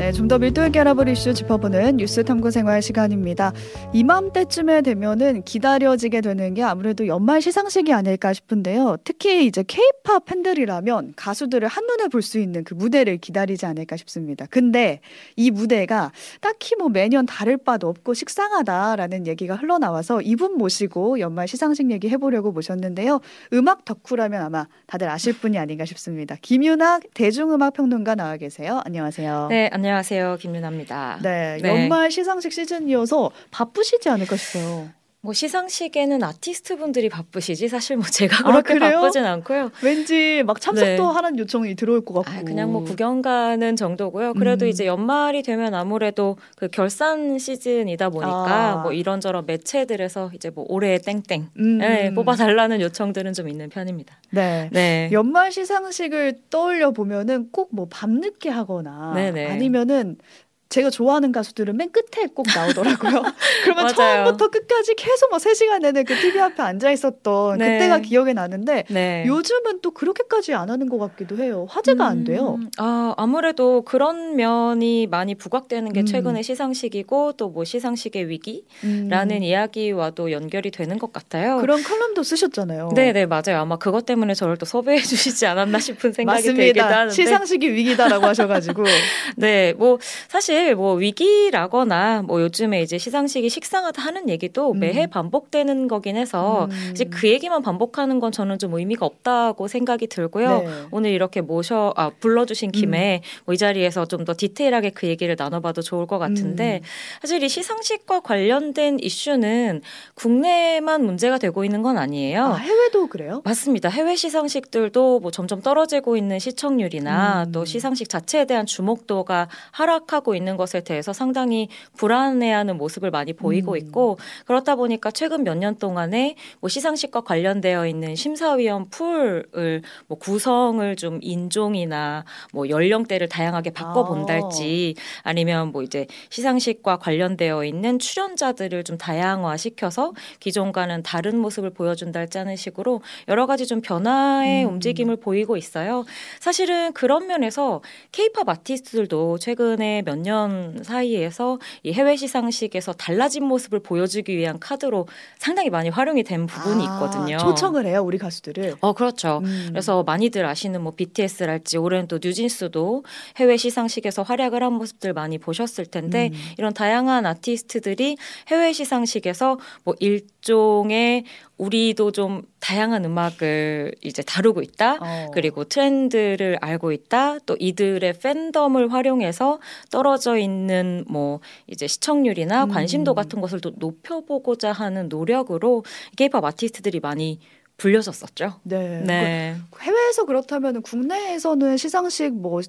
네, 좀 더 밀도 있게 알아볼 이슈 짚어보는 뉴스 탐구 생활 시간입니다. 이맘때쯤에 되면은 기다려지게 되는 게 아무래도 연말 시상식이 아닐까 싶은데요. 특히 이제 케이팝 팬들이라면 가수들을 한눈에 볼 수 있는 그 무대를 기다리지 않을까 싶습니다. 근데 이 무대가 딱히 뭐 매년 다를 바도 없고 식상하다라는 얘기가 흘러나와서 이분 모시고 연말 시상식 얘기 해보려고 모셨는데요. 음악 덕후라면 아마 다들 아실 분이 아닌가 싶습니다. 김윤학 대중음악 평론가 나와 계세요. 안녕하세요. 네, 안녕 하세요. 김윤아입니다. 네, 연말 시상식 시즌이어서 바쁘시지 않을까 싶어요. 뭐 시상식에는 아티스트 분들이 바쁘시지 사실 뭐 제가 그렇게 아, 바쁘진 않고요. 왠지 막 참석도 네. 하는 요청이 들어올 것 같고. 아, 그냥 뭐 구경 가는 정도고요. 그래도 음. 이제 연말이 되면 아무래도 그 결산 시즌이다 보니까 아. 뭐 이런저런 매체들에서 이제 뭐 올해 땡땡 음. 네, 뽑아달라는 요청들은 좀 있는 편입니다. 네. 네. 연말 시상식을 떠올려 보면은 꼭 뭐 밤늦게 하거나 네네. 아니면은 제가 좋아하는 가수들은 맨 끝에 꼭 나오더라고요. 그러면 처음부터 끝까지 계속 뭐 3시간 내내 그 TV 앞에 앉아 있었던 네. 그때가 기억에 나는데 네. 요즘은 또 그렇게까지 안 하는 것 같기도 해요. 화제가 음, 안 돼요. 아, 아무래도 그런 면이 많이 부각되는 게 음. 최근의 시상식이고 또 뭐 시상식의 위기라는 음. 이야기와도 연결이 되는 것 같아요. 그런 칼럼도 쓰셨잖아요. 네, 네, 맞아요. 아마 그것 때문에 저를 또 섭외해 주시지 않았나 싶은 생각이 맞습니다. 들기도 하는데. 시상식이 위기다라고 하셔 가지고. 네, 뭐 사실 사실 뭐 위기라거나 뭐 요즘에 이제 시상식이 식상하다 하는 얘기도 음. 매해 반복되는 거긴 해서 음. 이제 그 얘기만 반복하는 건 저는 좀 의미가 없다고 생각이 들고요. 네. 오늘 이렇게 모셔 아 불러주신 김에 음. 뭐이 자리에서 좀 더 디테일하게 그 얘기를 나눠봐도 좋을 것 같은데 음. 사실 이 시상식과 관련된 이슈는 국내만 문제가 되고 있는 건 아니에요. 아, 해외도 그래요? 맞습니다. 해외 시상식들도 뭐 점점 떨어지고 있는 시청률이나 또 음. 시상식 자체에 대한 주목도가 하락하고 있는 있는 것에 대해서 상당히 불안해하는 모습을 많이 보이고 음. 있고 그렇다 보니까 최근 몇 년 동안에 뭐 시상식과 관련되어 있는 심사위원 풀을 뭐 구성을 좀 인종이나 뭐 연령대를 다양하게 바꿔본달지 아. 아니면 뭐 이제 시상식과 관련되어 있는 출연자들을 좀 다양화시켜서 기존과는 다른 모습을 보여준달지 하는 식으로 여러 가지 좀 변화의 음. 움직임을 보이고 있어요. 사실은 그런 면에서 케이팝 아티스트들도 최근에 몇년 년 사이에서 이 해외 시상식에서 달라진 모습을 보여주기 위한 카드로 상당히 많이 활용이 된 부분이 아, 있거든요. 초청을 해요, 우리 가수들을. 어, 그렇죠. 음. 그래서 많이들 아시는 뭐 BTS랄지 올해는 또 뉴진스도 해외 시상식에서 활약을 한 모습들 많이 보셨을 텐데 음. 이런 다양한 아티스트들이 해외 시상식에서 뭐 일종의 우리도 좀 다양한 음악을 이제 다루고 있다. 어. 그리고 트렌드를 알고 있다. 또 이들의 팬덤을 활용해서 떨어져 있는 뭐 이제 시청률이나 음. 관심도 같은 것을 또 높여보고자 하는 노력으로 케이팝 아티스트들이 많이 불려졌었죠. 네. 네. 해외에서 그렇다면 국내에서는 시상식 뭐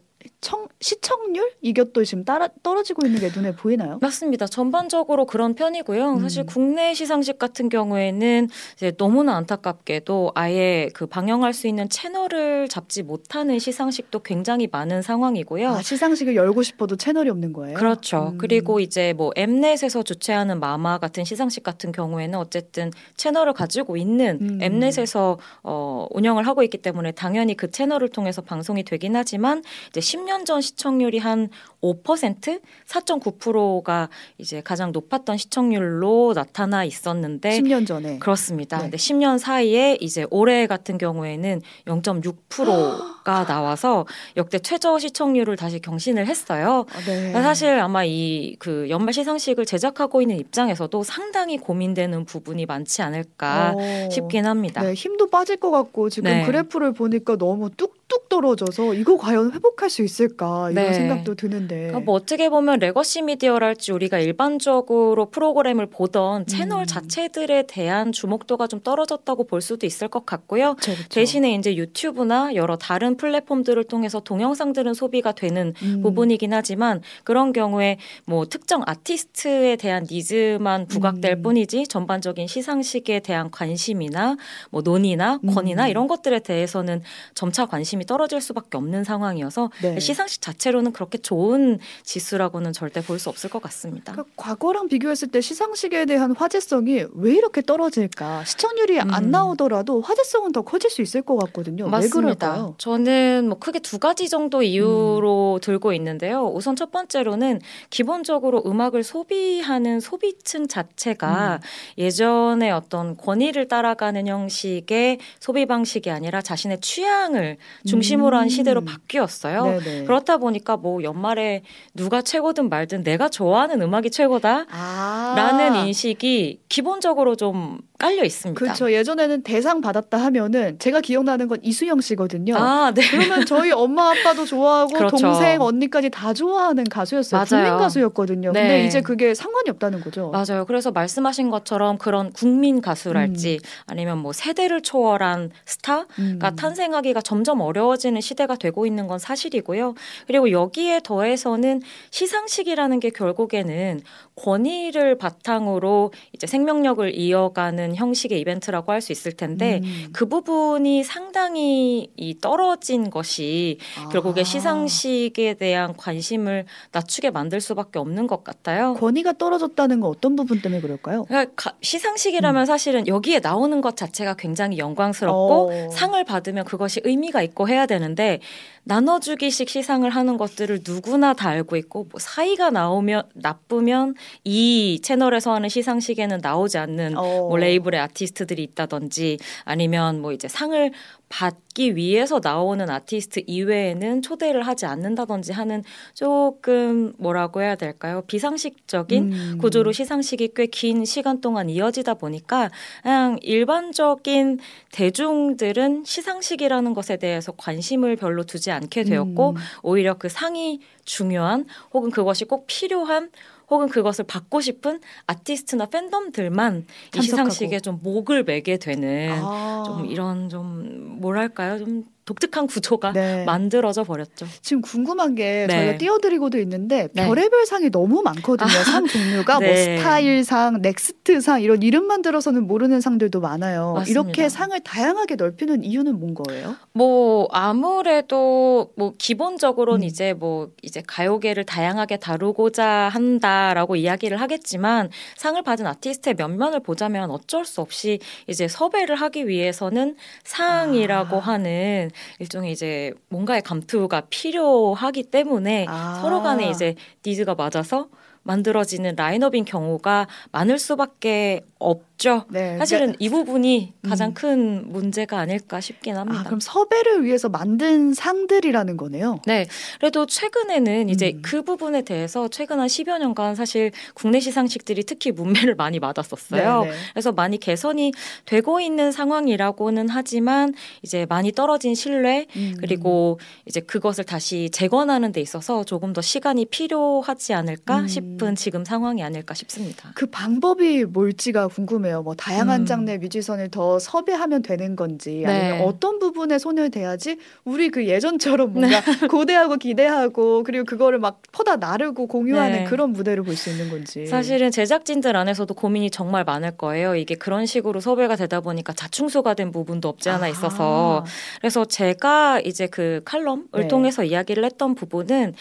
청, 시청률 이것도 지금 따라, 떨어지고 있는 게 눈에 보이나요? 맞습니다. 전반적으로 그런 편이고요. 음. 사실 국내 시상식 같은 경우에는 이제 너무나 안타깝게도 아예 그 방영할 수 있는 채널을 잡지 못하는 시상식도 굉장히 많은 상황이고요. 아, 시상식을 열고 싶어도 채널이 없는 거예요? 그렇죠. 음. 그리고 이제 뭐 엠넷에서 주최하는 마마 같은 시상식 같은 경우에는 어쨌든 채널을 가지고 있는 음. 엠넷에서 어, 운영을 하고 있기 때문에 당연히 그 채널을 통해서 방송이 되긴 하지만 이제 10년 전 시청률이 한 5%, 4.9%가 이제 가장 높았던 시청률로 나타나 있었는데 10년 전에 그렇습니다. 네. 근데 10년 사이에 이제 올해 같은 경우에는 0.6%가 나와서 역대 최저 시청률을 다시 경신을 했어요. 아, 네. 사실 아마 이 그 연말 시상식을 제작하고 있는 입장에서도 상당히 고민되는 부분이 많지 않을까 어, 싶긴 합니다. 네, 힘도 빠질 것 같고 지금 네. 그래프를 보니까 너무 뚝뚝 떨어져서 이거 과연 회복할 수 있을까 이런 네. 생각도 드는데. 그러니까 뭐 어떻게 보면 legacy 미디어랄지 우리가 일반적으로 프로그램을 보던 채널 음. 자체들에 대한 주목도가 좀 떨어졌다고 볼 수도 있을 것 같고요. 그쵸, 그쵸. 대신에 이제 유튜브나 여러 다른 플랫폼들을 통해서 동영상들은 소비가 되는 음. 부분이긴 하지만 그런 경우에 뭐 특정 아티스트에 대한 니즈만 부각될 음. 뿐이지 전반적인 시상식에 대한 관심이나 뭐 논의나 권위나 음. 이런 것들에 대해서는 점차 관심이 관심이 떨어질 수밖에 없는 상황이어서 네. 시상식 자체로는 그렇게 좋은 지수라고는 절대 볼 수 없을 것 같습니다. 그러니까 과거랑 비교했을 때 시상식에 대한 화제성이 왜 이렇게 떨어질까? 시청률이 음. 안 나오더라도 화제성은 더 커질 수 있을 것 같거든요. 왜 그럴까요? 저는 뭐 크게 두 가지 정도 이유로 들고 있는데요. 우선 첫 번째로는 기본적으로 음악을 소비하는 소비층 자체가 예전에 어떤 권위를 따라가는 형식의 소비 방식이 아니라 자신의 취향을 중 심으로 한 음. 시대로 바뀌었어요. 네네. 그렇다 보니까 뭐 연말에 누가 최고든 말든 내가 좋아하는 음악이 최고다. 아. 라는 인식이 기본적으로 좀 깔려 있습니다. 그렇죠. 예전에는 대상 받았다 하면은 제가 기억나는 건 이수영 씨거든요. 아, 네. 그러면 저희 엄마 아빠도 좋아하고 그렇죠. 동생 언니까지 다 좋아하는 가수였어요. 국민 가수였거든요. 네. 근데 이제 그게 상관이 없다는 거죠. 맞아요. 그래서 말씀하신 것처럼 그런 국민 가수랄지 아니면 뭐 세대를 초월한 스타가 음. 탄생하기가 점점 어려워지 는 시대가 되고 있는 건 사실이고요. 그리고 여기에 더해서는 시상식이라는 게 결국에는 권위를 바탕으로 이제 생명력을 이어가는 형식의 이벤트라고 할 수 있을 텐데 음. 그 부분이 상당히 이 떨어진 것이 결국에 아. 시상식에 대한 관심을 낮추게 만들 수밖에 없는 것 같아요. 권위가 떨어졌다는 건 어떤 부분 때문에 그럴까요? 그러니까 가- 시상식이라면 사실은 여기에 나오는 것 자체가 굉장히 영광스럽고 어. 상을 받으면 그것이 의미가 있고 해야 되는데 나눠주기식 시상을 하는 것들을 누구나 다 알고 있고 뭐 사이가 나오면 나쁘면 이 채널에서 하는 시상식에는 나오지 않는 어. 뭐 레이블의 아티스트들이 있다든지 아니면 뭐 이제 상을 받기 위해서 나오는 아티스트 이외에는 초대를 하지 않는다든지 하는 조금 뭐라고 해야 될까요? 비상식적인 음. 구조로 시상식이 꽤 긴 시간 동안 이어지다 보니까 그냥 일반적인 대중들은 시상식이라는 것에 대해서 관심 을 별로 두지 않게 되었고 음. 오히려 그 상이 중요한 혹은 그것이 꼭 필요한 혹은 그것을 받고 싶은 아티스트나 팬덤들만 이 참석하고. 시상식에 좀 목을 매게 되는 아. 좀 이런 좀 뭐랄까요 좀 독특한 구조가 네. 만들어져 버렸죠. 지금 궁금한 게 네. 저희가 띄워드리고도 있는데 네. 별의별 상이 너무 많거든요. 상 종류가 뭐 네. 스타일상, 넥스트상 이런 이름만 들어서는 모르는 상들도 많아요. 맞습니다. 이렇게 상을 다양하게 넓히는 이유는 뭔 거예요? 뭐 아무래도 뭐 기본적으로는 음. 이제 뭐 이제 가요계를 다양하게 다루고자 한다라고 이야기를 하겠지만 상을 받은 아티스트의 면면을 보자면 어쩔 수 없이 이제 섭외를 하기 위해서는 상이라고 아. 하는 일종의 이제 뭔가의 감투가 필요하기 때문에 아. 서로 간에 이제 니즈가 맞아서 만들어지는 라인업인 경우가 많을 수밖에 없죠. 네. 사실은 이 부분이 가장 음. 큰 문제가 아닐까 싶긴 아, 합니다. 그럼 섭외를 위해서 만든 상들이라는 거네요. 네. 그래도 최근에는 이제 음. 그 부분에 대해서 최근 한 10여 년간 사실 국내 시상식들이 특히 문매를 많이 맞았었어요. 네, 네. 그래서 많이 개선이 되고 있는 상황이라고는 하지만 이제 많이 떨어진 신뢰 음. 그리고 이제 그것을 다시 재건하는 데 있어서 조금 더 시간이 필요하지 않을까 음. 싶은 지금 상황이 아닐까 싶습니다. 그 방법이 뭘지가 궁금해요. 뭐 다양한 음. 장르의 뮤지션을 더 섭외하면 되는 건지 아니면 네. 어떤 부분에 손을 대야지 우리 그 예전처럼 뭔가 고대하고 기대하고 그리고 그거를 막 퍼다 나르고 공유하는 네. 그런 무대를 볼 수 있는 건지. 사실은 제작진들 안에서도 고민이 정말 많을 거예요. 이게 그런 식으로 섭외가 되다 보니까 자충수가 된 부분도 없지 않아 있어서 그래서 제가 이제 그 칼럼을 네. 통해서 이야기를 했던 부분은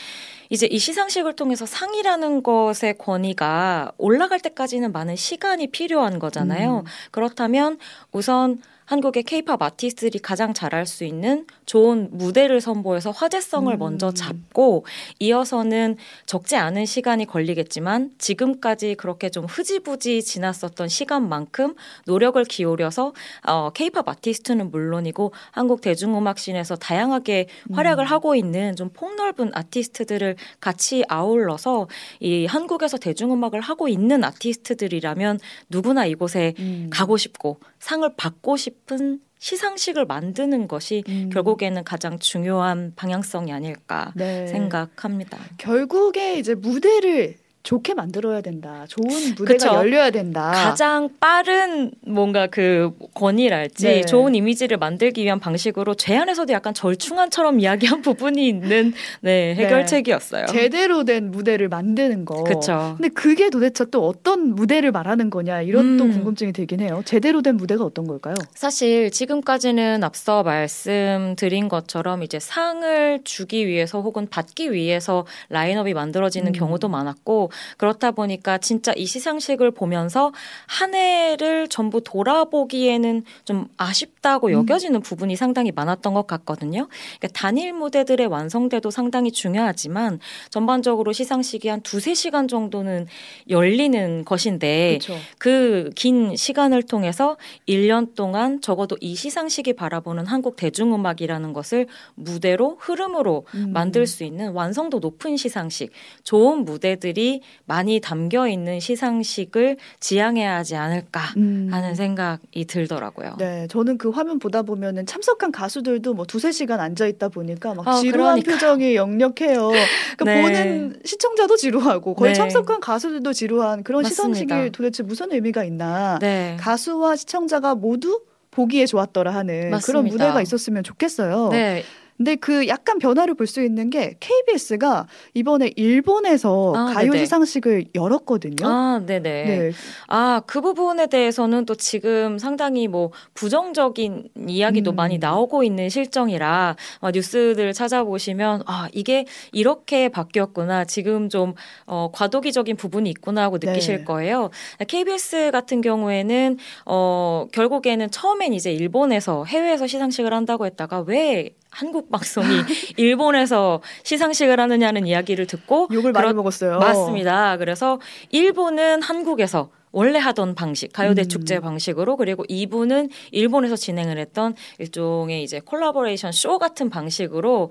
이제 이 시상식을 통해서 상이라는 것의 권위가 올라갈 때까지는 많은 시간이 필요한 거잖아요. 음. 그렇다면 우선 한국의 케이팝 아티스트들이 가장 잘할 수 있는 좋은 무대를 선보여서 화제성을 음. 먼저 잡고 이어서는 적지 않은 시간이 걸리겠지만 지금까지 그렇게 좀 흐지부지 지났었던 시간만큼 노력을 기울여서 어 케이팝 아티스트는 물론이고 한국 대중음악씬에서 다양하게 활약을 음. 하고 있는 좀 폭넓은 아티스트들을 같이 아울러서 이 한국에서 대중음악을 하고 있는 아티스트들이라면 누구나 이곳에 음. 가고 싶고 상을 받고 싶은 시상식을 만드는 것이 음. 결국에는 가장 중요한 방향성이 아닐까 네. 생각합니다. 결국에 이제 무대를 좋게 만들어야 된다. 좋은 무대가 그쵸. 열려야 된다. 가장 빠른 뭔가 그 권위랄지 네. 좋은 이미지를 만들기 위한 방식으로 죄 안에서도 약간 절충안처럼 이야기한 부분이 있는 네, 네. 해결책이었어요. 네. 제대로 된 무대를 만드는 거. 그렇죠. 근데 그게 도대체 또 어떤 무대를 말하는 거냐 이런 음. 또 궁금증이 들긴 해요. 제대로 된 무대가 어떤 걸까요? 사실 지금까지는 앞서 말씀드린 것처럼 이제 상을 주기 위해서 혹은 받기 위해서 라인업이 만들어지는 음. 경우도 많았고 그렇다 보니까 진짜 이 시상식을 보면서 한 해를 전부 돌아보기에는 좀 아쉽다고 음. 여겨지는 부분이 상당히 많았던 것 같거든요. 그러니까 단일 무대들의 완성대도 상당히 중요하지만 전반적으로 시상식이 한 두세 시간 정도는 열리는 것인데 그 긴 시간을 통해서 1년 동안 적어도 이 시상식이 바라보는 한국 대중음악이라는 것을 무대로 흐름으로 음. 만들 수 있는 완성도 높은 시상식, 좋은 무대들이 많이 담겨 있는 시상식을 지향해야 하지 않을까 음. 하는 생각이 들더라고요. 네, 저는 그 화면 보다 보면은 참석한 가수들도 뭐 두세 시간 앉아 있다 보니까 막 어, 지루한 그러니까. 표정이 역력해요. 그러니까 네. 보는 시청자도 지루하고 거의 네. 참석한 가수들도 지루한 그런 맞습니다. 시상식이 도대체 무슨 의미가 있나? 네. 가수와 시청자가 모두 보기에 좋았더라 하는 맞습니다. 그런 무대가 있었으면 좋겠어요. 네. 근데 그 약간 변화를 볼 수 있는 게 KBS가 이번에 일본에서 아, 가요 네네. 시상식을 열었거든요. 아, 네네. 네. 아, 그 부분에 대해서는 또 지금 상당히 뭐 부정적인 이야기도 음. 많이 나오고 있는 실정이라 어, 뉴스들 찾아보시면 아, 이게 이렇게 바뀌었구나. 지금 좀 어, 과도기적인 부분이 있구나 하고 느끼실 네. 거예요. KBS 같은 경우에는 어, 결국에는 처음엔 이제 일본에서 해외에서 시상식을 한다고 했다가 왜 한국 방송이 일본에서 시상식을 하느냐는 이야기를 듣고 욕을 많이 먹었어요. 맞습니다. 그래서 일본은 한국에서 원래 하던 방식, 가요대 음. 축제 방식으로 그리고 이분은 일본에서 진행을 했던 일종의 이제 콜라보레이션 쇼 같은 방식으로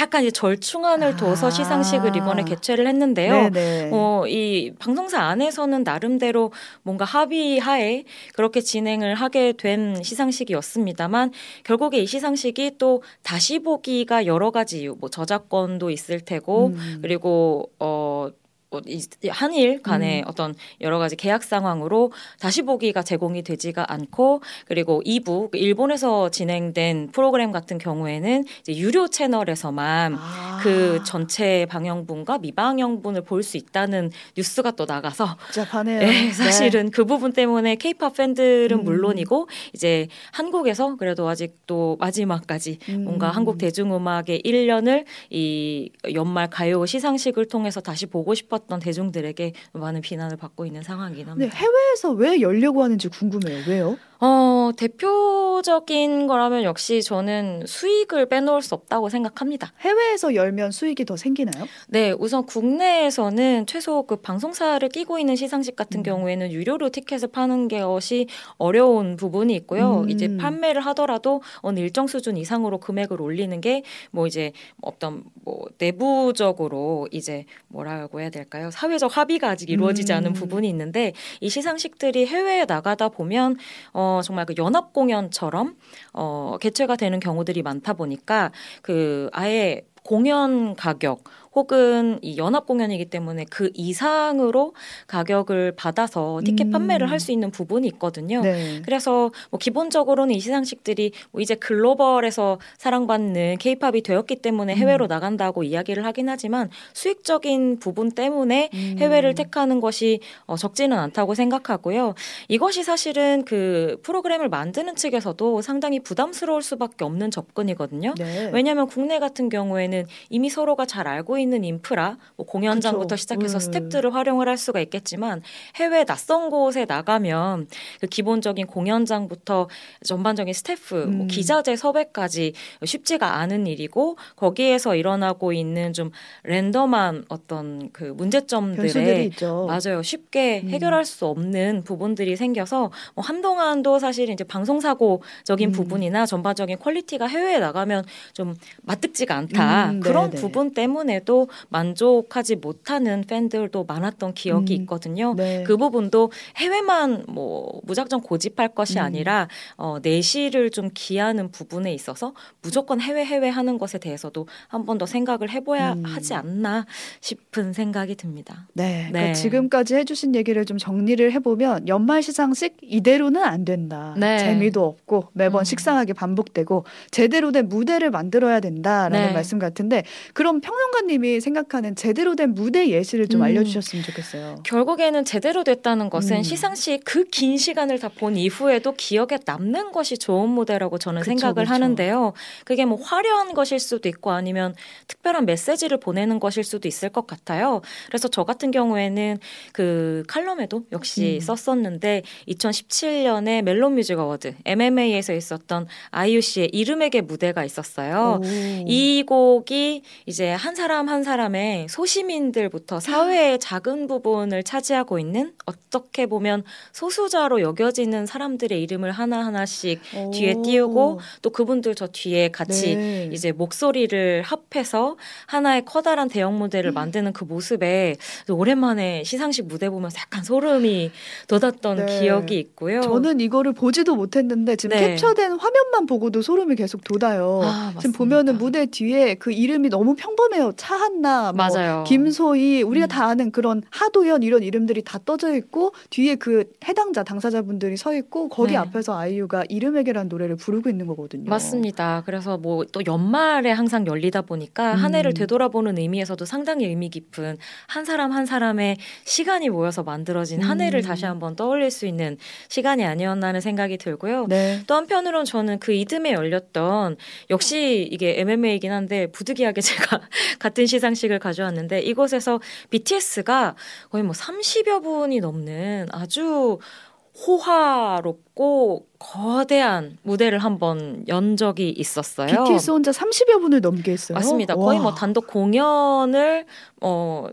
약간 이제 절충안을 둬서 아. 시상식을 이번에 개최를 했는데요. 네네. 어, 이 방송사 안에서는 나름대로 뭔가 합의하에 그렇게 진행을 하게 된 시상식이었습니다만 결국에 이 시상식이 또 다시 보기가 여러 가지 이유, 뭐 저작권도 있을 테고 음. 그리고 어뭐 한일 간의 음. 어떤 여러 가지 계약 상황으로 다시 보기가 제공이 되지가 않고 그리고 2부 그 일본에서 진행된 프로그램 같은 경우에는 유료 채널에서만 아. 그 전체 방영분과 미방영분을 볼 수 있다는 뉴스가 또 나가서 복잡하네요. 네, 사실은 네. 그 부분 때문에 케이팝 팬들은 음. 물론이고 이제 한국에서 그래도 아직도 마지막까지 음. 뭔가 한국 대중음악의 1년을 이 연말 가요 시상식을 통해서 다시 보고 싶었 싶었던 대중들에게 많은 비난을 받고 있는 상황이긴 합니다. 네, 해외에서 왜 열려고 하는지 궁금해요. 왜요? 어, 대표적인 거라면 역시 저는 수익을 빼놓을 수 없다고 생각합니다. 해외에서 열면 수익이 더 생기나요? 네, 우선 국내에서는 최소 그 방송사를 끼고 있는 시상식 같은 음. 경우에는 유료로 티켓을 파는 것이 어려운 부분이 있고요. 음. 이제 판매를 하더라도 어느 일정 수준 이상으로 금액을 올리는 게 뭐 이제 어떤 뭐 내부적으로 이제 뭐라고 해야 될까요? 사회적 합의가 아직 이루어지지 않은 음. 부분이 있는데 이 시상식들이 해외에 나가다 보면 어 어, 정말 그 연합 공연처럼 어, 개최가 되는 경우들이 많다 보니까 그 아예 공연 가격 혹은 이 연합 공연이기 때문에 그 이상으로 가격을 받아서 티켓 음. 판매를 할 수 있는 부분이 있거든요. 네. 그래서 뭐 기본적으로는 이 시상식들이 뭐 이제 글로벌에서 사랑받는 케이팝이 되었기 때문에 음. 해외로 음. 나간다고 이야기를 하긴 하지만 수익적인 부분 때문에 음. 해외를 택하는 것이 어, 적지는 않다고 생각하고요. 이것이 사실은 그 프로그램을 만드는 측에서도 상당히 부담스러울 수밖에 없는 접근이거든요. 네. 왜냐하면 국내 같은 경우에는 이미 서로가 잘 알고 있는 있는 인프라, 뭐 공연장부터 그쵸. 시작해서 음. 스탭들을 활용을 할 수가 있겠지만 해외 낯선 곳에 나가면 그 기본적인 공연장부터 전반적인 스태프, 뭐 음. 뭐 기자재 섭외까지 쉽지가 않은 일이고 거기에서 일어나고 있는 좀 랜덤한 어떤 그 문제점들에 맞아요 쉽게 음. 해결할 수 없는 부분들이 생겨서 뭐 한동안도 사실 이제 방송 사고적인 음. 부분이나 전반적인 quality가 해외에 나가면 좀 마뜩지가 않다 음, 그런 부분 때문에도 때도 만족하지 못하는 팬들도 많았던 기억이 음. 있거든요. 네. 그 부분도 해외만 뭐 무작정 고집할 것이 음. 아니라 어, 내실을 좀 기하는 부분에 있어서 무조건 해외 해외 하는 것에 대해서도 한 번 더 생각을 해봐야 음. 하지 않나 싶은 생각이 듭니다. 네, 그러니까 네. 지금까지 해주신 얘기를 좀 정리를 해보면 연말 시상식 이대로는 안 된다. 네. 재미도 없고 매번 음. 식상하게 반복되고 제대로 된 무대를 만들어야 된다라는 네. 말씀 같은데 그럼 평론가님이 생각하는 제대로 된 무대 예시를 좀 음. 알려주셨으면 좋겠어요. 결국에는 제대로 됐다는 것은 음. 시상식 그 긴 시간을 다 본 이후에도 기억에 남는 것이 좋은 무대라고 저는 그쵸, 생각을 그쵸. 하는데요. 그게 뭐 화려한 것일 수도 있고 아니면 특별한 메시지를 보내는 것일 수도 있을 것 같아요. 그래서 저 같은 경우에는 그 칼럼에도 역시 음. 썼었는데 2017년에 멜론 뮤직 어워드 MMA에서 있었던 아이유 씨의 이름에게 무대가 있었어요. 오. 이 곡이 이제 한 사람 한 사람의 소시민들부터 사회의 작은 부분을 차지하고 있는 어떻게 보면 소수자로 여겨지는 사람들의 이름을 하나하나씩 오. 뒤에 띄우고 또 그분들 저 뒤에 같이 네. 이제 목소리를 합해서 하나의 커다란 대형 무대를 음. 만드는 그 모습에 오랜만에 시상식 무대 보면서 약간 소름이 돋았던 네. 기억이 있고요. 저는 이거를 보지도 못했는데 지금 네. 캡처된 화면만 보고도 소름이 계속 돋아요. 아, 지금 보면은 무대 뒤에 그 이름이 너무 평범해요. 차 한나, 뭐 맞아요. 김소희, 우리가 음. 다 아는 그런 하도연 이런 이름들이 다 떠져 있고 뒤에 그 해당자 당사자분들이 서 있고 거기 네. 앞에서 아이유가 이름에게란 노래를 부르고 있는 거거든요. 맞습니다. 그래서 뭐 또 연말에 항상 열리다 보니까 음. 한 해를 되돌아보는 의미에서도 상당히 의미 깊은 한 사람 한 사람의 시간이 모여서 만들어진 한 해를 음. 다시 한번 떠올릴 수 있는 시간이 아니었나 하는 생각이 들고요. 네. 또 한편으로는 저는 그 이듬해 열렸던 역시 이게 MMA이긴 한데 부득이하게 제가 같은 시상식을 가져왔는데 이곳에서 BTS가 거의 뭐 30여 분이 넘는 아주 호화롭고 거대한 무대를 한번 연 적이 있었어요. BTS 혼자 30여 분을 넘게 했어요. 맞습니다. 거의 뭐 단독 공연을 어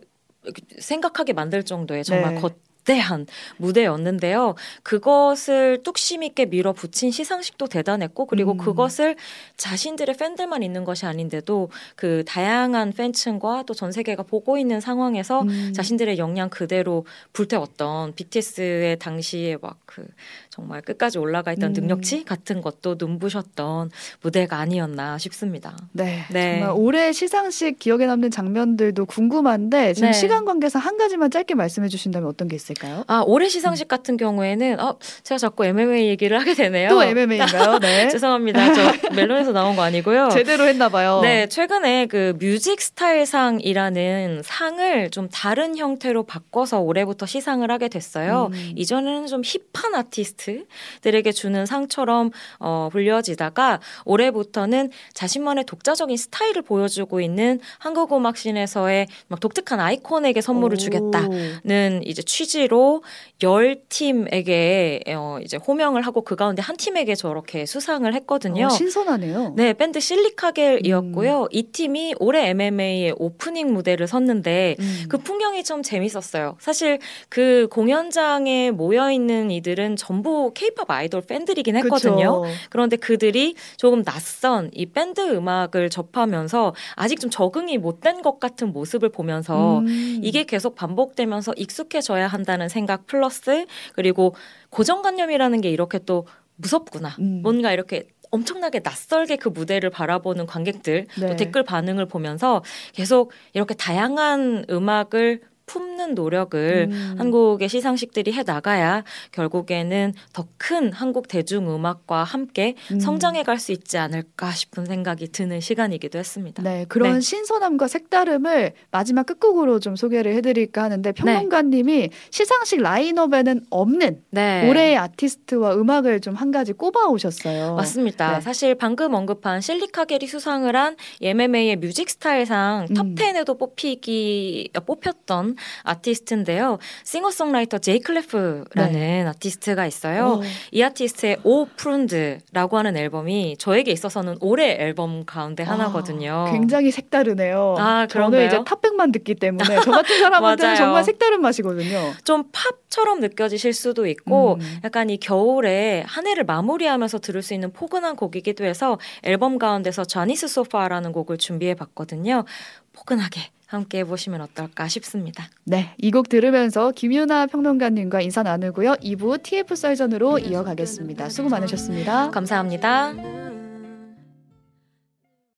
생각하게 만들 정도의 정말 네. 거 대한 무대였는데요. 그것을 뚝심 있게 밀어붙인 시상식도 대단했고 그리고 음. 그것을 자신들의 팬들만 있는 것이 아닌데도 그 다양한 팬층과 또 전 세계가 보고 있는 상황에서 음. 자신들의 역량 그대로 불태웠던 BTS의 당시에 막 그 정말 끝까지 올라가 있던 음. 능력치 같은 것도 눈부셨던 무대가 아니었나 싶습니다. 네, 네. 정말 올해 시상식 기억에 남는 장면들도 궁금한데 지금 네. 시간 관계상 한 가지만 짧게 말씀해 주신다면 어떤 게 있을까요? 아 올해 시상식 음. 같은 경우에는 어, 제가 자꾸 MMA 얘기를 하게 되네요. 또 MMA인가요? 네. 죄송합니다. 저 멜론에서 나온 거 아니고요. 제대로 했나 봐요. 네, 최근에 그 뮤직 스타일상이라는 상을 좀 다른 형태로 바꿔서 올해부터 시상을 하게 됐어요. 음. 이전에는 좀 힙한 아티스트 아티스트들에게 주는 상처럼 어, 불려지다가 올해부터는 자신만의 독자적인 스타일을 보여주고 있는 한국 음악 scene에서의 막 독특한 아이콘에게 선물을 오. 주겠다는 이제 취지로 열 팀에게 어, 이제 호명을 하고 그 가운데 한 팀에게 저렇게 수상을 했거든요. 어, 신선하네요. 네, 밴드 실리카겔이었고요. 음. 이 팀이 올해 MMA의 오프닝 무대를 섰는데 음. 그 풍경이 좀 재밌었어요. 사실 그 공연장에 모여 있는 이들은 전부 케이팝 아이돌 팬들이긴 했거든요. 그쵸. 그런데 그들이 조금 낯선 이 밴드 음악을 접하면서 아직 좀 적응이 못 된 것 같은 모습을 보면서 음. 이게 계속 반복되면서 익숙해져야 한다는 생각 플러스 그리고 고정관념이라는 게 이렇게 또 무섭구나. 음. 뭔가 이렇게 엄청나게 낯설게 그 무대를 바라보는 관객들 네. 또 댓글 반응을 보면서 계속 이렇게 다양한 음악을 품는 노력을 음. 한국의 시상식들이 해 나가야 결국에는 더 큰 한국 대중음악과 함께 음. 성장해 갈 수 있지 않을까 싶은 생각이 드는 시간이기도 했습니다. 네, 그런 네. 신선함과 색다름을 마지막 끝곡으로 좀 소개를 해드릴까 하는데 네. 평론가님이 네. 시상식 라인업에는 없는 네. 올해의 아티스트와 음악을 좀 한 가지 꼽아 오셨어요. 맞습니다. 네. 사실 방금 언급한 실리카겔이 수상을 한 MMA의 뮤직 스타일상 음. 톱 10에도 뽑히기 뽑혔던 아티스트인데요. 싱어송라이터 제이클레프라는 네. 아티스트가 있어요. 오. 이 아티스트의 O, Pruned라고 하는 앨범이 저에게 있어서는 올해 앨범 가운데 하나거든요. 아, 굉장히 색다르네요. 아, 저는 이제 탑백만 듣기 때문에 저 같은 사람한테는 정말 색다른 맛이거든요. 좀 팝처럼 느껴지실 수도 있고 음. 약간 이 겨울에 한 해를 마무리하면서 들을 수 있는 포근한 곡이기도 해서 앨범 가운데서 자니스 소파라는 곡을 준비해 봤거든요. 포근하게 함께 해보시면 어떨까 싶습니다. 네, 이 곡 들으면서 김유나 평론가님과 인사 나누고요. 2부 TF 썰전으로 이어가겠습니다. 수고 많으셨습니다. 감사합니다.